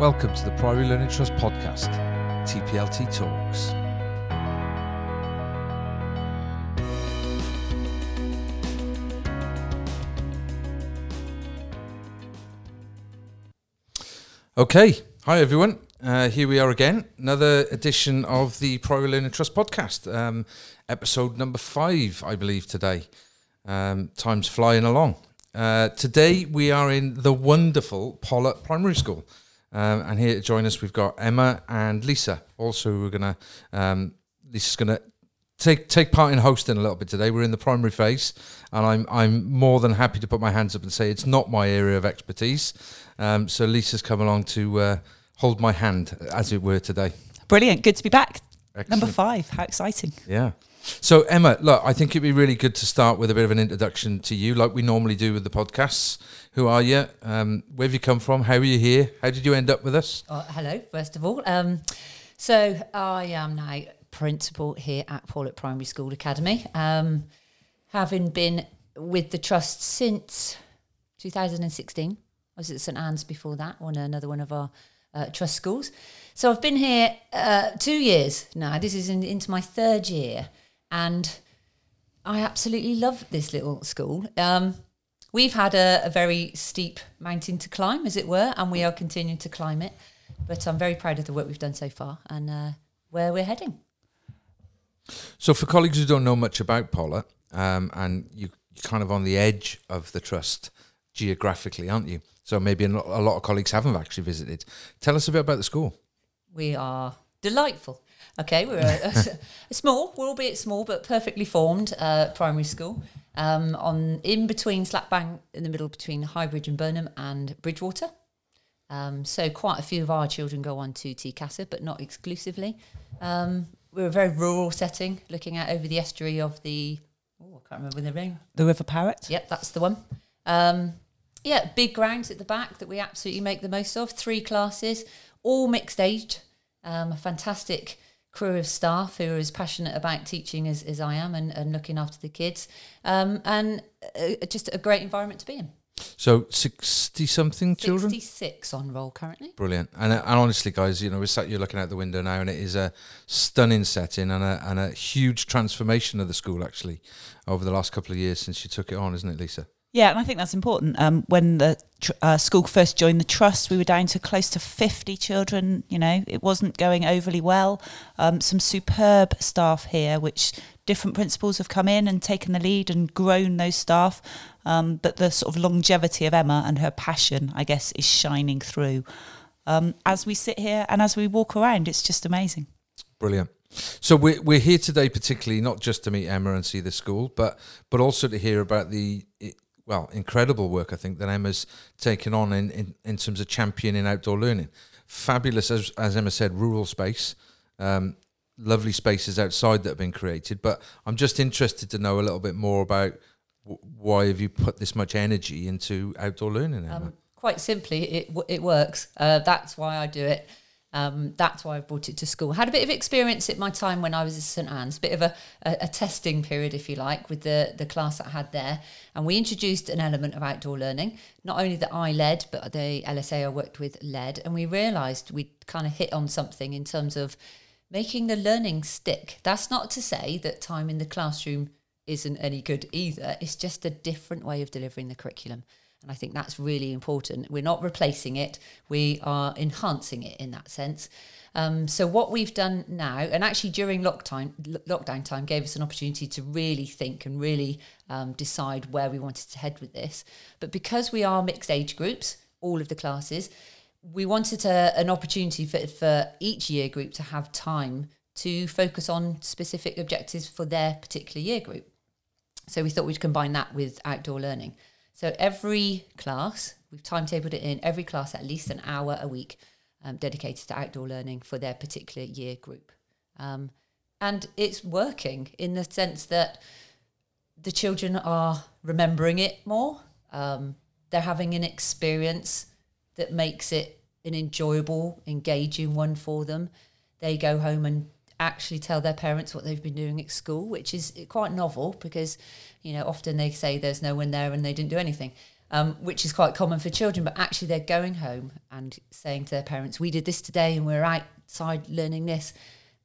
Welcome to the Priory Learning Trust podcast, TPLT Talks. Okay, hi everyone. Uh, here we are again, another edition of the Priory Learning Trust podcast, um, episode number five, I believe, today. Um, time's flying along. Uh, today we are in the wonderful Pawlett Primary School. Um, and here to join us, we've got Emma and Lisa. Also, we're gonna um, Lisa's gonna take take part in hosting a little bit today. We're in the primary phase, and I'm I'm more than happy to put my hands up and say it's not my area of expertise. Um, so Lisa's come along to uh, hold my hand, as it were, today. Brilliant. Good to be back. Excellent. Number five. How exciting. Yeah. So Emma, look, I think it'd be really good to start with a bit of an introduction to you, like we normally do with the podcasts. Who are you? Um, where have you come from? How are you here? How did you end up with us? Oh, hello, first of all. Um, so I am now principal here at Pawlett Primary School Academy, um, having been with the trust since 2016. I was at St Anne's before that, one another one of our uh, trust schools. So I've been here uh, two years now. This is in, into my third year, and I absolutely love this little school. Um, we've had a, a very steep mountain to climb, as it were, and we are continuing to climb it. But I'm very proud of the work we've done so far and uh, where we're heading. So, for colleagues who don't know much about Pawlett, um, and you, you're kind of on the edge of the trust geographically, aren't you? So, maybe a lot of colleagues haven't actually visited. Tell us a bit about the school. We are delightful. Okay, we're a, a, a small, we're albeit small, but perfectly formed uh, primary school um, on in between slap bang in the middle between Highbridge and Burnham and Bridgwater. Um, so quite a few of our children go on to TCASA, but not exclusively. Um, we're a very rural setting, looking out over the estuary of the. Oh, I can't remember the name. The River Parrett. Yep, that's the one. Um, yeah, big grounds at the back that we absolutely make the most of. Three classes, all mixed age. Um, a fantastic crew of staff who are as passionate about teaching as, as I am and, and looking after the kids. Um, and uh, just a great environment to be in. So, 60 something children? 66 on roll currently. Brilliant. And, uh, and honestly, guys, you know, we're sat here looking out the window now, and it is a stunning setting and a, and a huge transformation of the school, actually, over the last couple of years since you took it on, isn't it, Lisa? Yeah, and I think that's important. Um, when the tr- uh, school first joined the trust, we were down to close to 50 children. You know, it wasn't going overly well. Um, some superb staff here, which different principals have come in and taken the lead and grown those staff. Um, but the sort of longevity of Emma and her passion, I guess, is shining through. Um, as we sit here and as we walk around, it's just amazing. Brilliant. So we're we're here today, particularly not just to meet Emma and see the school, but but also to hear about the well incredible work I think that Emma's taken on in, in, in terms of championing outdoor learning. Fabulous, as as Emma said, rural space, um, lovely spaces outside that have been created. But I'm just interested to know a little bit more about w- why have you put this much energy into outdoor learning, Emma? Um, quite simply, it it works. Uh, that's why I do it. Um, that's why I've brought it to school. Had a bit of experience at my time when I was at St Anne's, bit of a, a, a testing period, if you like, with the the class I had there, and we introduced an element of outdoor learning. Not only that I led, but the LSA I worked with led, and we realised we'd kind of hit on something in terms of making the learning stick. That's not to say that time in the classroom isn't any good either. It's just a different way of delivering the curriculum. And I think that's really important. We're not replacing it, we are enhancing it in that sense. Um, so, what we've done now, and actually during lockdown, lockdown time, gave us an opportunity to really think and really um, decide where we wanted to head with this. But because we are mixed age groups, all of the classes, we wanted a, an opportunity for, for each year group to have time to focus on specific objectives for their particular year group. So we thought we'd combine that with outdoor learning. So every class, we've timetabled it in, every class at least an hour a week um, dedicated to outdoor learning for their particular year group. Um, and it's working in the sense that the children are remembering it more. Um, they're having an experience that makes it an enjoyable, engaging one for them. They go home and actually tell their parents what they've been doing at school, which is quite novel because, you know, often they say there's no one there and they didn't do anything. um, which is quite common for children. But actually, they're going home and saying to their parents, "We did this today, and we're outside learning this,"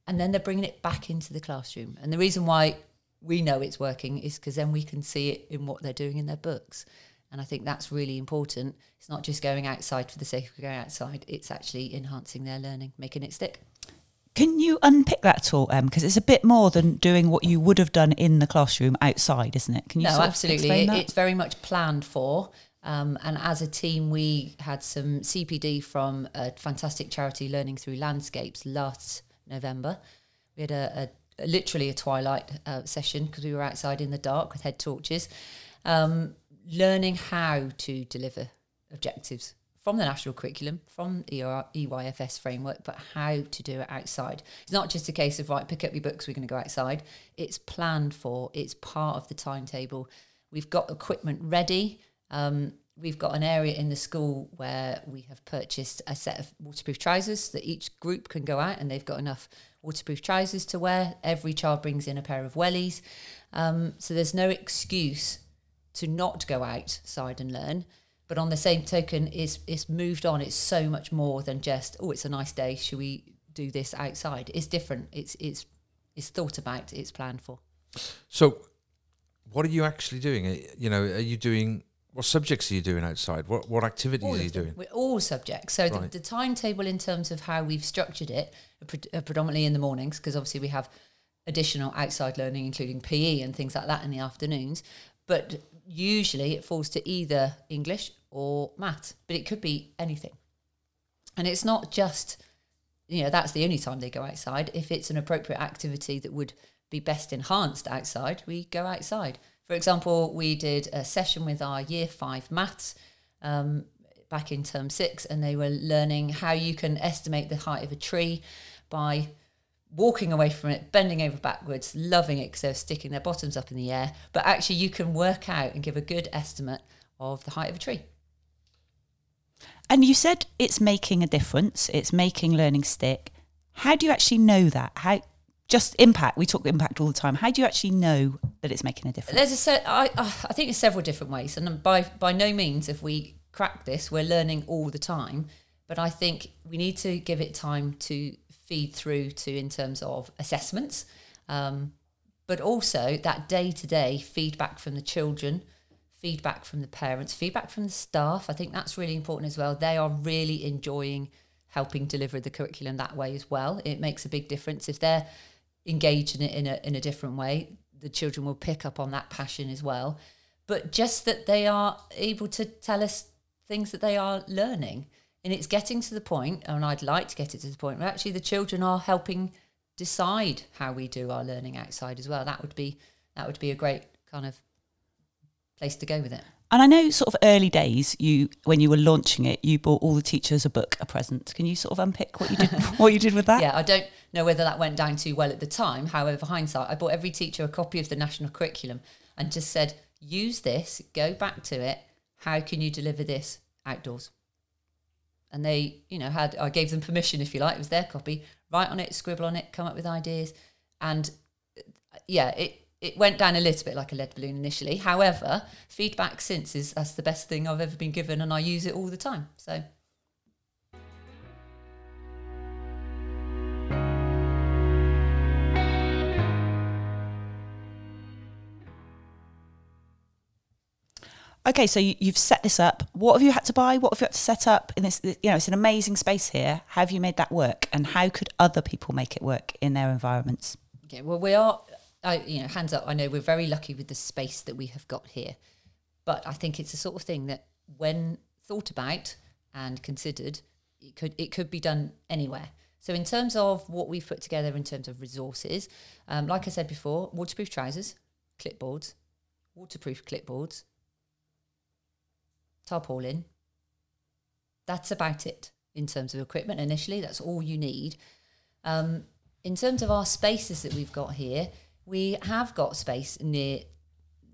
and then they're bringing it back into the classroom. And the reason why we know it's working is because then we can see it in what they're doing in their books. And I think that's really important. It's not just going outside for the sake of going outside, it's actually enhancing their learning, making it stick. Can you unpick that at all? Because it's a bit more than doing what you would have done in the classroom outside, isn't it? Can you no, absolutely. It, it's very much planned for. Um, and as a team, we had some CPD from a fantastic charity, Learning Through Landscapes, last November. We had a, a literally a twilight uh, session because we were outside in the dark with head torches, um, learning how to deliver objectives from the national curriculum, from ER, EYFS framework, but how to do it outside. It's not just a case of right, pick up your books, we're going to go outside. It's planned for. It's part of the timetable. We've got equipment ready. Um, we've got an area in the school where we have purchased a set of waterproof trousers that each group can go out and they've got enough waterproof trousers to wear. Every child brings in a pair of wellies. Um, so there's no excuse to not go outside and learn. But on the same token, it's, it's moved on. It's so much more than just, oh, it's a nice day. Should we do this outside? It's different. It's, it's, it's thought about. It's planned for. So, what are you actually doing? Uh, You know, are you doing what subjects are you doing outside? What what activities all are you doing? We're all subjects. So Right. the, the timetable in terms of how we've structured it, pre- are predominantly in the mornings, because obviously we have additional outside learning, including PE and things like that in the afternoons. But usually it falls to either English or math, but it could be anything. And it's not just, you know, that's the only time they go outside. If it's an appropriate activity that would be best enhanced outside, we go outside. For example, we did a session with our year five maths um, back in term six, and they were learning how you can estimate the height of a tree by walking away from it, bending over backwards, loving it because they're sticking their bottoms up in the air. But actually, you can work out and give a good estimate of the height of a tree. And you said it's making a difference. It's making learning stick. How do you actually know that? How just impact? We talk impact all the time. How do you actually know that it's making a difference? There's a se- I, I I think there's several different ways, and by by no means if we crack this, we're learning all the time. But I think we need to give it time to feed through to in terms of assessments, um, but also that day to day feedback from the children, feedback from the parents, feedback from the staff. I think that's really important as well. They are really enjoying helping deliver the curriculum that way as well. It makes a big difference if they're engaged in it in a in a different way. The children will pick up on that passion as well. But just that they are able to tell us things that they are learning. And it's getting to the point, and I'd like to get it to the point where actually the children are helping decide how we do our learning outside as well. That would be that would be a great kind of place to go with it. And I know, sort of early days, you when you were launching it, you bought all the teachers a book, a present. Can you sort of unpick what you did? what you did with that? Yeah, I don't know whether that went down too well at the time. However, hindsight, I bought every teacher a copy of the national curriculum and just said, use this, go back to it. How can you deliver this outdoors? And they, you know, had I gave them permission, if you like, it was their copy. Write on it, scribble on it, come up with ideas, and yeah, it it went down a little bit like a lead balloon initially. However, feedback since is that's the best thing I've ever been given, and I use it all the time. So Okay, so you, you've set this up. What have you had to buy? What have you had to set up? In this, you know, it's an amazing space here. How have you made that work? And how could other people make it work in their environments? Okay, well, we are, I, you know, hands up. I know we're very lucky with the space that we have got here, but I think it's the sort of thing that, when thought about and considered, it could it could be done anywhere. So, in terms of what we've put together in terms of resources, um, like I said before, waterproof trousers, clipboards, waterproof clipboards, tarpaulin. That's about it in terms of equipment. Initially, that's all you need. Um, in terms of our spaces that we've got here, we have got space near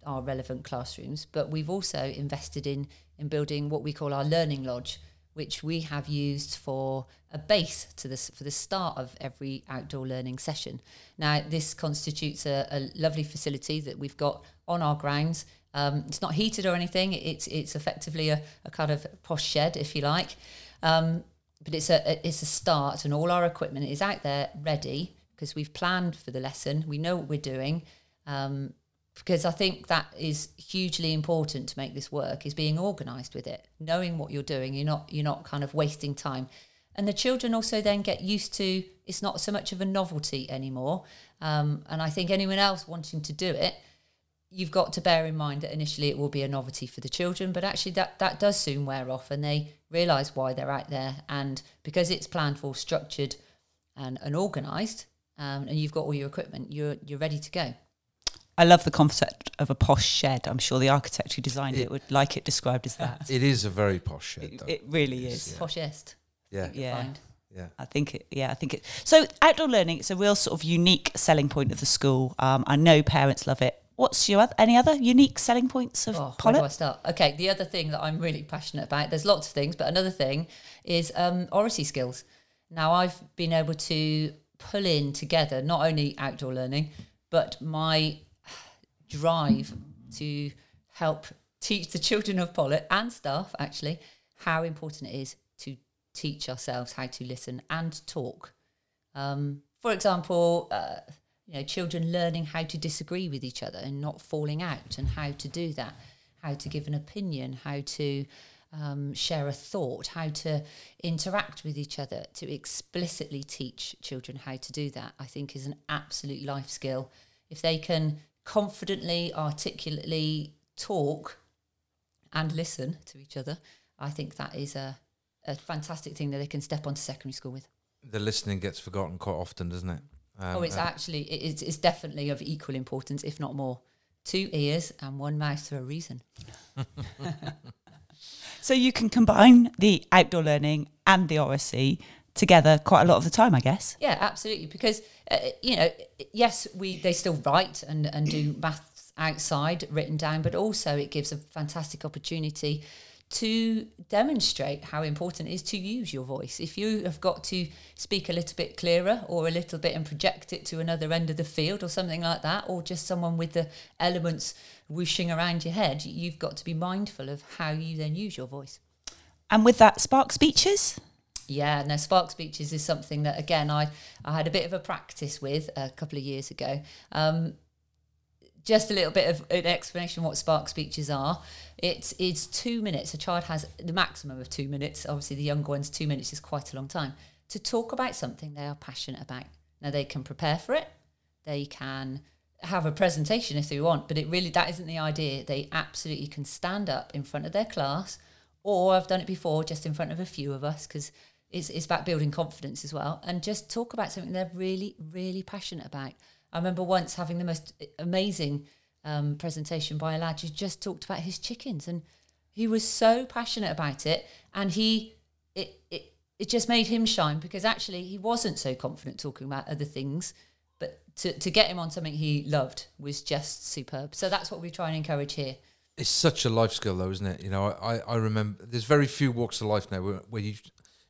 our relevant classrooms, but we've also invested in in building what we call our learning lodge, which we have used for a base to this for the start of every outdoor learning session. Now, this constitutes a, a lovely facility that we've got on our grounds, Um, it's not heated or anything. It's it's effectively a, a kind of posh shed, if you like. Um, but it's a it's a start, and all our equipment is out there ready because we've planned for the lesson. We know what we're doing. Um, because I think that is hugely important to make this work is being organised with it, knowing what you're doing. You're not you're not kind of wasting time, and the children also then get used to it's not so much of a novelty anymore. Um, and I think anyone else wanting to do it, you've got to bear in mind that initially it will be a novelty for the children, but actually that that does soon wear off, and they realise why they're out there, and because it's planned for, structured, and, and organised, um, and you've got all your equipment, you're you're ready to go. I love the concept of a posh shed. I'm sure the architect who designed it, It- would like it described as that. It is a very posh shed, It, though. it really It's- is. Yeah. Poshest. yeah, Yeah. find. yeah. I think it. Yeah, I think it. So outdoor learning, it's a real sort of unique selling point of the school. Um, I know parents love it. What's your any other unique selling points of Oh, where do I start? Okay, the other thing that I'm really passionate about, there's lots of things, but another thing is um, oracy skills. Now, I've been able to pull in together not only outdoor learning, but my drive to help teach the children of Pawlett and staff actually how important it is to teach ourselves how to listen and talk. Um, for example, uh, you know, children learning how to disagree with each other and not falling out, and how to do that, how to give an opinion, how to um, share a thought, how to interact with each other, to explicitly teach children how to do that, I think is an absolute life skill. If they can confidently, articulately talk and listen to each other, I think that is a, a fantastic thing that they can step onto secondary school with. The listening gets forgotten quite often, doesn't it? Um, oh, it's uh, actually it is it's definitely of equal importance, if not more. Two ears and one mouth for a reason. So you can combine the outdoor learning and the oracy together quite a lot of the time, I guess. Yeah, absolutely. Because uh, you know, yes, we they still write and and do maths outside written down, but also it gives a fantastic opportunity to demonstrate how important it is to use your voice. If you have got to speak a little bit clearer or a little bit and project it to another end of the field or something like that, or just someone with the elements whooshing around your head, you've got to be mindful of how you then use your voice. And with that, Spark Speeches. Yeah, no, Spark Speeches is something that again I I had a bit of a practice with a couple of years ago. Um, just a little bit of an explanation what Spark Speeches are. It's it's two minutes. A child has the maximum of two minutes. Obviously, the younger ones, two minutes is quite a long time to talk about something they are passionate about. Now they can prepare for it. They can have a presentation if they want, but it really that isn't the idea. They absolutely can stand up in front of their class, or I've done it before, just in front of a few of us because it's it's about building confidence as well, and just talk about something they're really really passionate about. I remember once having the most amazing um, presentation by a lad who just talked about his chickens, and he was so passionate about it, and he it it it just made him shine because actually he wasn't so confident talking about other things, but to to get him on something he loved was just superb. So that's what we try and encourage here. It's such a life skill, though, isn't it? You know, I, I remember there's very few walks of life now where, where you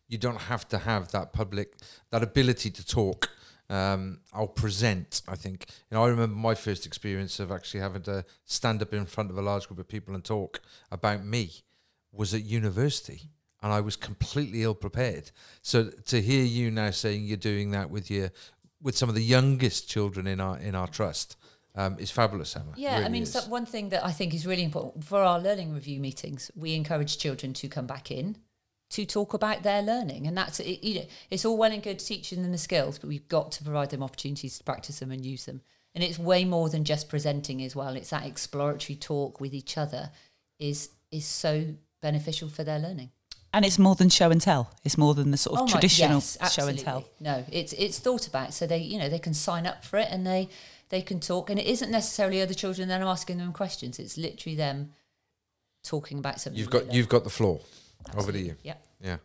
you don't have to have that public that ability to talk. Um, I'll present. I think you know. I remember my first experience of actually having to stand up in front of a large group of people and talk about me was at university, and I was completely ill prepared. So to hear you now saying you're doing that with your with some of the youngest children in our in our trust um, is fabulous, Emma. Yeah, I mean, so one thing that I think is really important for our learning review meetings, we encourage children to come back in to talk about their learning, and that's it, you know, it's all well and good teaching them the skills, but we've got to provide them opportunities to practice them and use them. And it's way more than just presenting as well. It's that exploratory talk with each other is is so beneficial for their learning. And it's more than show and tell. It's more than the sort of Oh my- traditional yes, show and tell. No, it's it's thought about so they you know they can sign up for it and they they can talk and it isn't necessarily other children then asking them questions. It's literally them talking about something. You've got you've got the floor. Over to Absolutely. you. Yep. Yeah.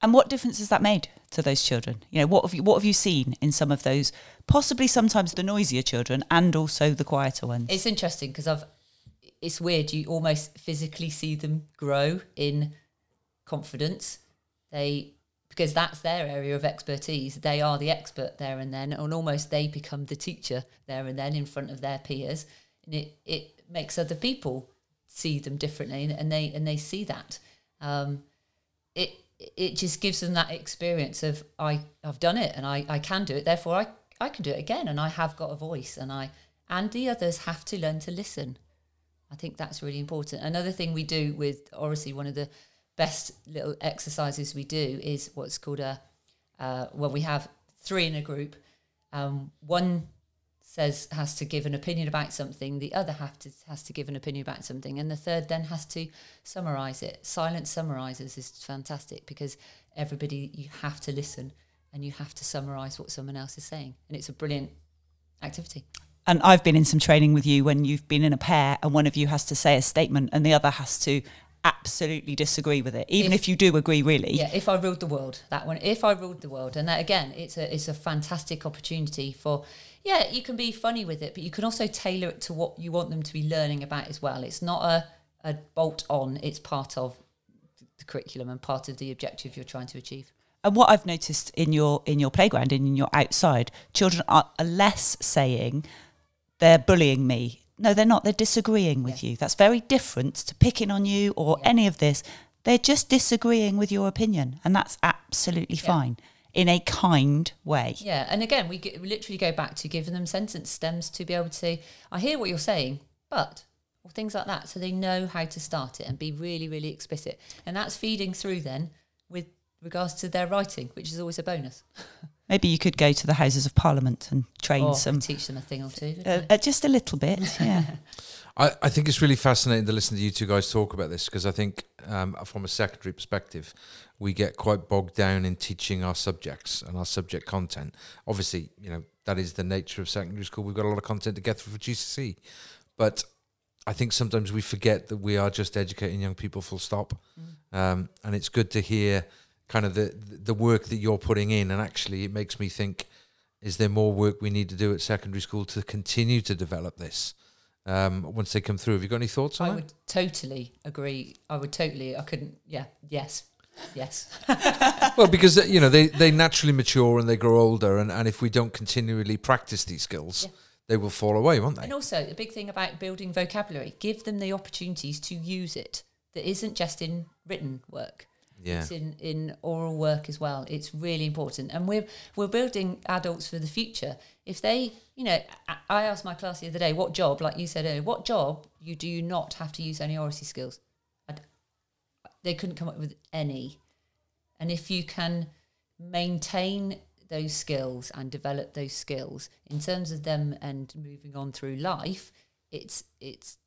And what difference has that made to those children? You know, what have you what have you seen in some of those possibly sometimes the noisier children and also the quieter ones? It's interesting because I've. It's weird. You almost physically see them grow in confidence. They because that's their area of expertise. They are the expert there and then, and almost they become the teacher there and then in front of their peers. And it it makes other people see them differently, and they and they see that. Um, it it just gives them that experience of I I've done it and I I can do it. Therefore, I I can do it again, and I have got a voice, and I and the others have to learn to listen. I think that's really important. Another thing we do with Oracy, one of the best little exercises we do is what's called a uh, well, we have three in a group. Um, one says has to give an opinion about something, the other have to, has to give an opinion about something, and the third then has to summarize it. Silent summarizers is fantastic because everybody you have to listen and you have to summarize what someone else is saying, and it's a brilliant activity. And I've been in some training with you when you've been in a pair and one of you has to say a statement and the other has to absolutely disagree with it, even if, if, you do agree, really. Yeah, if I ruled the world, that one. If I ruled the world, and that again, it's a it's a fantastic opportunity for. Yeah, you can be funny with it, but you can also tailor it to what you want them to be learning about as well. It's not a a bolt on; it's part of the curriculum and part of the objective you're trying to achieve. And what I've noticed in your in your playground and in your outside, children are less saying they're bullying me no, they're not. They're disagreeing with yeah. you. That's very different to picking on you or yeah. any of this. They're just disagreeing with your opinion, and that's absolutely yeah. fine in a kind way. Yeah, and again, we, get, we literally go back to giving them sentence stems to be able to I hear what you're saying, but or things like that, so they know how to start it and be really, really explicit. And that's feeding through then with regards to their writing, which is always a bonus. Maybe you could go to the Houses of Parliament and train or some. Teach them a thing or two. Uh, uh, just a little bit, yeah. I, I think it's really fascinating to listen to you two guys talk about this because I think, um, from a secondary perspective, we get quite bogged down in teaching our subjects and our subject content. Obviously, you know, that is the nature of secondary school. We've got a lot of content to get through for GCSE. But I think sometimes we forget that we are just educating young people full stop. Mm. Um, and it's good to hear kind of the the work that you're putting in, and actually, it makes me think: is there more work we need to do at secondary school to continue to develop this? Um, once they come through, have you got any thoughts on it? I would totally agree. I would totally. I couldn't. Yeah. Yes. Yes. well, because uh, you know they they naturally mature and they grow older, and and if we don't continually practice these skills. Yeah they will fall away, won't they? And also, the big thing about building vocabulary, give them the opportunities to use it that isn't just in written work yeah. it's in, in oral work as well. It's really important. And we're we're building adults for the future. If they, you know, I asked my class the other day, what job, like you said earlier, what job you do you not have to use any oracy skills? I'd, they couldn't come up with any. And if you can maintain those skills and develop those skills in terms of them and moving on through life, it's it's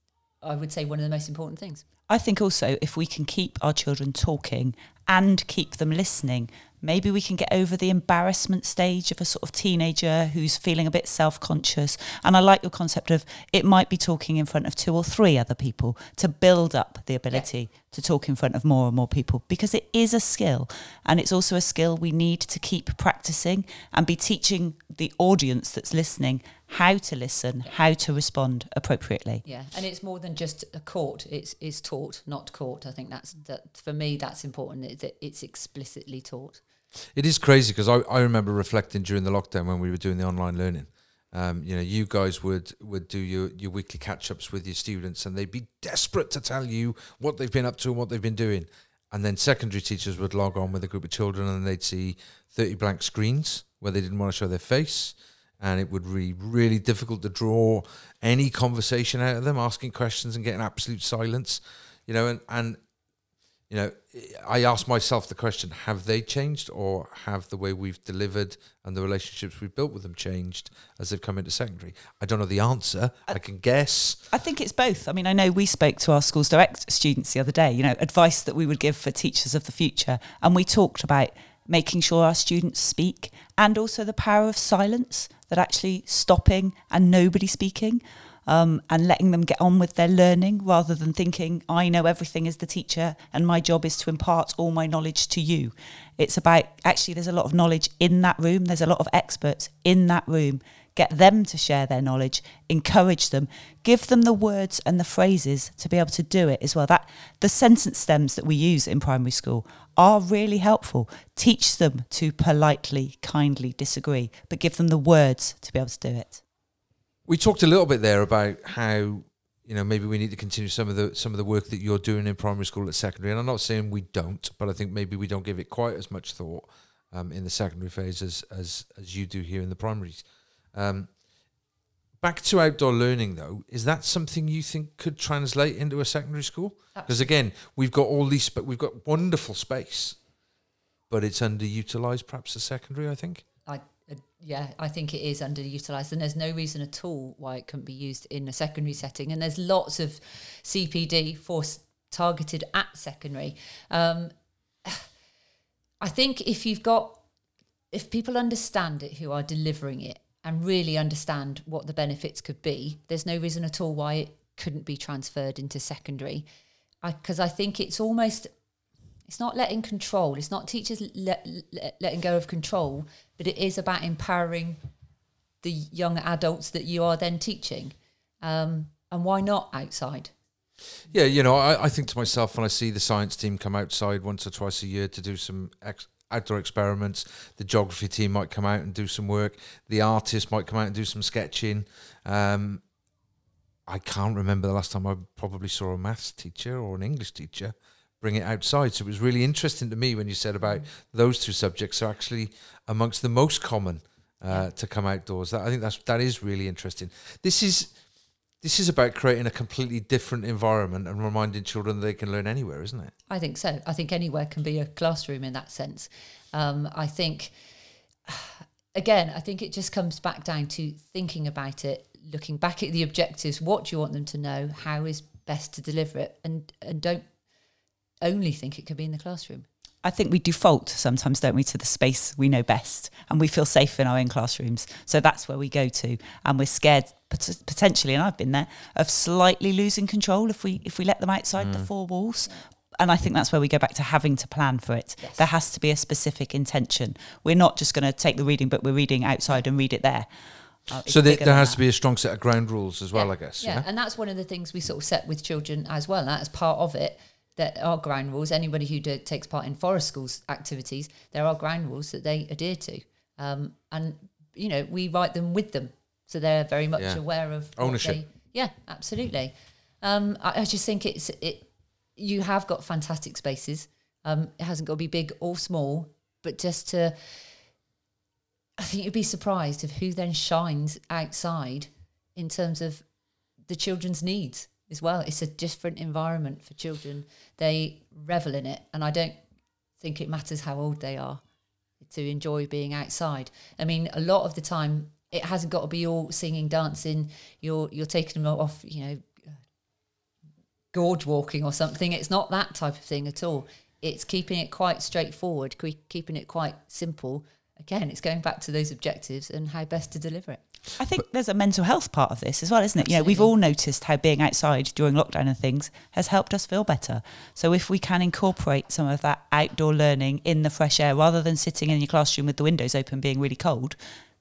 I would say one of the most important things. I think also if we can keep our children talking and keep them listening, maybe we can get over the embarrassment stage of a sort of teenager who's feeling a bit self conscious. And I like your concept of it might be talking in front of two or three other people to build up the ability yeah. to talk in front of more and more people because it is a skill. And it's also a skill we need to keep practicing and be teaching the audience that's listening how to listen, how to respond appropriately. Yeah, and it's more than just a court; it's is taught, not caught. I think that's that for me. That's important. It's, it's explicitly taught. It is crazy because I, I remember reflecting during the lockdown when we were doing the online learning. Um, you know, you guys would would do your, your weekly catch ups with your students, and they'd be desperate to tell you what they've been up to and what they've been doing. And then secondary teachers would log on with a group of children, and they'd see thirty blank screens where they didn't want to show their face, and it would be really difficult to draw any conversation out of them, asking questions and getting absolute silence. You know, and and you know, I ask myself the question: Have they changed, or have the way we've delivered and the relationships we've built with them changed as they've come into secondary? I don't know the answer. I, I can guess. I think it's both. I mean, I know we spoke to our schools direct students the other day. You know, advice that we would give for teachers of the future, and we talked about making sure our students speak, and also the power of silence. That actually stopping and nobody speaking um, and letting them get on with their learning rather than thinking, I know everything as the teacher and my job is to impart all my knowledge to you. It's about actually, there's a lot of knowledge in that room, there's a lot of experts in that room. Get them to share their knowledge, encourage them, give them the words and the phrases to be able to do it as well. That the sentence stems that we use in primary school are really helpful. Teach them to politely, kindly disagree, but give them the words to be able to do it we talked a little bit there about how you know, maybe we need to continue some of the some of the work that you're doing in primary school at secondary. And I'm not saying we don't, but I think maybe we don't give it quite as much thought um, in the secondary phase as as as you do here in the primaries. Um, back to outdoor learning, though, is that something you think could translate into a secondary school? Because again, we've got all these, but we've got wonderful space, but it's underutilized, perhaps, as secondary. I think. I uh, yeah, I think it is underutilized, and there's no reason at all why it couldn't be used in a secondary setting. And there's lots of CPD force targeted at secondary. Um, I think if you've got, if people understand it who are delivering it and really understand what the benefits could be, there's no reason at all why it couldn't be transferred into secondary. Because I, I think it's almost it's not letting control. It's not teachers let, let, letting go of control, but it is about empowering the young adults that you are then teaching. Um, and why not outside? Yeah, you know, I, I think to myself when I see the science team come outside once or twice a year to do some ex- outdoor experiments, the geography team might come out and do some work, the artist might come out and do some sketching. Um, I can't remember the last time I probably saw a maths teacher or an English teacher bring it outside. So it was really interesting to me when you said about those two subjects are actually amongst the most common uh, to come outdoors. That I think that's that is really interesting. This is this is about creating a completely different environment and reminding children they can learn anywhere, isn't it? I think so. I think anywhere can be a classroom in that sense. Um, I think, again, I think it just comes back down to thinking about it, looking back at the objectives. What do you want them to know? How is best to deliver it? And and don't only think it could be in the classroom. I think we default sometimes, don't we, to the space we know best and we feel safe in our own classrooms. So that's where we go to. And we're scared pot- potentially, and I've been there, of slightly losing control if we if we let them outside the four walls. And I think that's where we go back to having to plan for it. Yes. There has to be a specific intention. We're not just going to take the reading but we're reading outside and read it there. Uh, so there, there has that. to be a strong set of ground rules as well, Yeah, I guess. Yeah. Yeah. and that's one of the things we sort of set with children as well. That's part of it. That are ground rules. Anybody who do, takes part in forest schools activities, there are ground rules that they adhere to, um, and you know we write them with them, so they're very much Yeah. aware of Ownership. they- yeah, absolutely. Um, I, I just think it's it. You have got fantastic spaces. Um, it hasn't got to be big or small, but just to I think you'd be surprised of who then shines outside in terms of the children's needs as well. It's a different environment for children. They revel in it, and I don't think it matters how old they are to enjoy being outside. I mean, a lot of the time, it hasn't got to be all singing, dancing. You're you're taking them off, you know, gorge walking or something. It's not that type of thing at all. It's keeping it quite straightforward, keeping it quite simple. Again, it's going back to those objectives and how best to deliver it. I think there's a mental health part of this as well, isn't it? You know, we've all noticed how being outside during lockdown and things has helped us feel better. So if we can incorporate some of that outdoor learning in the fresh air rather than sitting in your classroom with the windows open being really cold,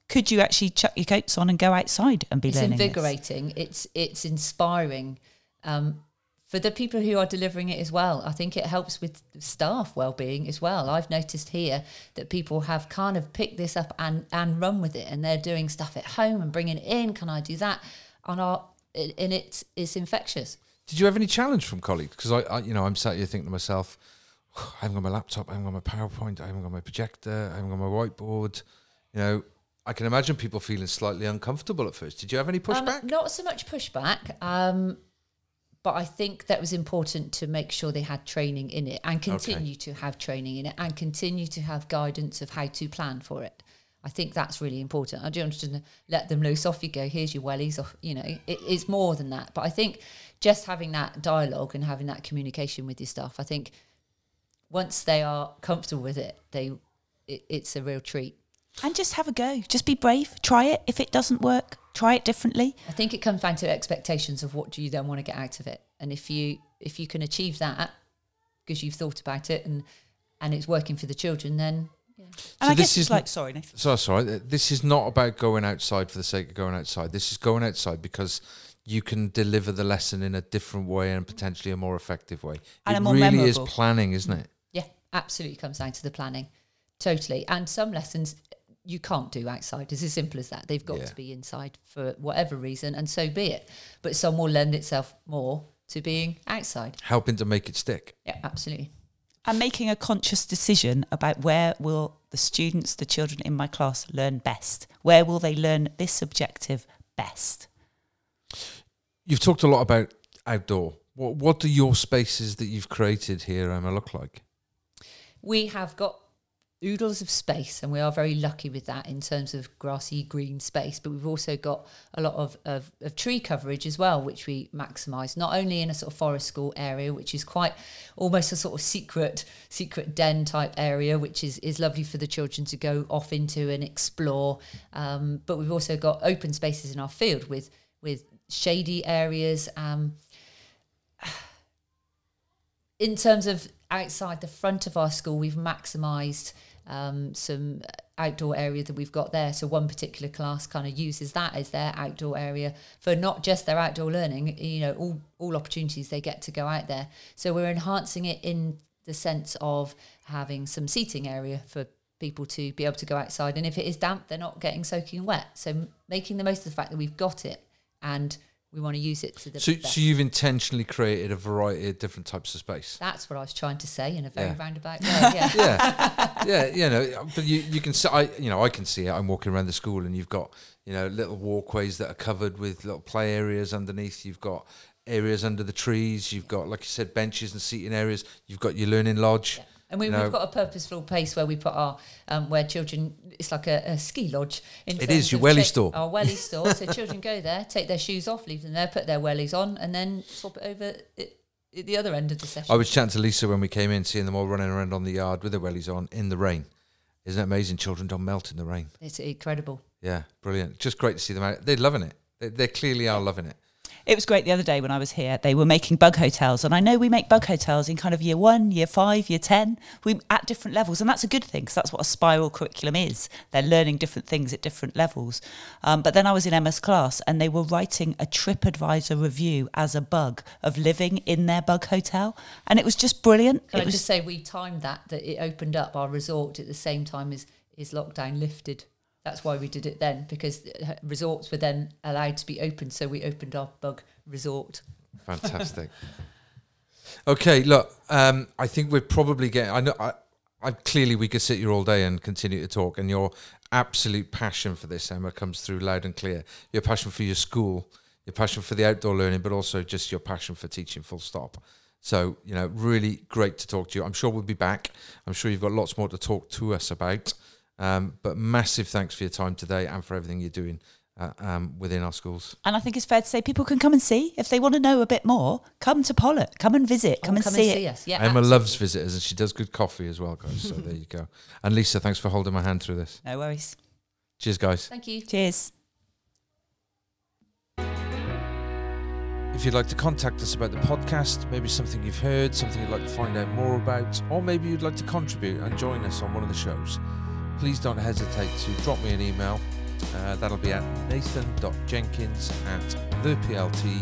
could you actually chuck your coats on and go outside and be it's learning? this? invigorating. It's it's inspiring um, for the people who are delivering it as well. I think it helps with staff well-being as well. I've noticed here that people have kind of picked this up and and run with it, and they're doing stuff at home and bringing it in. Can I do that? And our and it's it's infectious. Did you have any challenge from colleagues? Because I, I, you know, I'm sat here thinking to myself, I haven't got my laptop, I haven't got my PowerPoint, I haven't got my projector, I haven't got my whiteboard. You know, I can imagine people feeling slightly uncomfortable at first. Did you have any Um, pushback? not so much pushback, um, but I think that was important to make sure they had training in it and continue to have training in it and continue to have guidance of how to plan for it. I think that's really important. I don't want to let them loose. Off you go. Here's your wellies. Off, you know, it, it's more than that. But I think just having that dialogue and having that communication with your staff, I think once they are comfortable with it, they it, it's a real treat. And just have a go. Just be brave. Try it. If it doesn't work, try it differently. I think it comes down to expectations of what do you then want to get out of it, and if you if you can achieve that because you've thought about it and and it's working for the children, then And So I this guess is it's like, sorry, Nathan. So sorry. This is not about going outside for the sake of going outside. This is going outside because you can deliver the lesson in a different way and potentially a more effective way. And it a more really memorable. is planning, isn't it? yeah, absolutely comes down to the planning, totally. And some lessons you can't do outside. It's as simple as that. They've got Yeah. to be inside for whatever reason, and so be it. But some will lend itself more to being outside. Helping to make it stick. Yeah, absolutely. and making a conscious decision about where will the students, the children in my class learn best? Where will they learn this objective best? You've talked a lot about outdoor. What what do your spaces that you've created here, Emma, look like? We have got oodles of space, and we are very lucky with that in terms of grassy green space. But we've also got a lot of, of, of tree coverage as well, which we maximise. Not only in a sort of forest school area, which is quite almost a sort of secret secret den type area, which is is lovely for the children to go off into and explore. Um, but we've also got open spaces in our field with with shady areas. Um, in terms of outside the front of our school, we've maximised um, some outdoor area that we've got there. So one particular class kind of uses that as their outdoor area for not just their outdoor learning, you know, all all opportunities they get to go out there. So we're enhancing it in the sense of having some seating area for people to be able to go outside. And if it is damp, they're not getting soaking wet. So making the most of the fact that we've got it and we want to use it to the So, best. so you've intentionally created a variety of different types of space. That's what I was trying to say in a very Yeah. roundabout way. Yeah. yeah, yeah, you know, but you, you can see, I, you know, I can see it. I'm walking around the school, and you've got, you know, little walkways that are covered with little play areas underneath. You've got areas under the trees. You've got, like you said, benches and seating areas. You've got your learning lodge. Yeah. And we, we've got a purposeful place where we put our, um, where children, it's like a, a ski lodge. In It your of welly store. Our welly store. So children go there, take their shoes off, leave them there, put their wellies on, and then swap it over at, at the other end of the session. I was chatting to Lisa when we came in, seeing them all running around on the yard with their wellies on in the rain. Isn't it amazing? Children don't melt in the rain. it's incredible. Yeah, brilliant. Just great to see them out. They're loving it. They, they clearly are loving it. It was great the other day when I was here. They were making bug hotels, and I know we make bug hotels in kind of year one, year five, year ten, we at different levels, and that's a good thing because that's what a spiral curriculum is. They're learning different things at different levels. Um, but then I was in Emma's class, and they were writing a TripAdvisor review as a bug of living in their bug hotel, and it was just brilliant. Can it I was just say we timed that, that it opened up our resort at the same time as, as lockdown lifted. That's why we did it then, because uh, resorts were then allowed to be open. So we opened our bug resort. Fantastic. okay, look, um, I think we're probably getting. I know. I, I clearly we could sit here all day and continue to talk, and your absolute passion for this, Emma, comes through loud and clear. Your passion for your school, your passion for the outdoor learning, but also just your passion for teaching. Full stop. So you know, really great to talk to you. I'm sure we'll be back. I'm sure you've got lots more to talk to us about. Um, but massive thanks for your time today and for everything you're doing uh, um, within our schools. And I think it's fair to say people can come and see if they want to know a bit more. Come to Pawlett, come and visit, come Oh, and come see and it. us. Yeah, Emma absolutely. loves visitors and she does good coffee as well, guys. So there you go. And Lisa, thanks for holding my hand through this. No worries. Cheers, guys. Thank you. Cheers. If you'd like to contact us about the podcast, maybe something you've heard, something you'd like to find out more about, or maybe you'd like to contribute and join us on one of the shows, please don't hesitate to drop me an email. Uh, that'll be at nathan.jenkins at theplt.org.uk.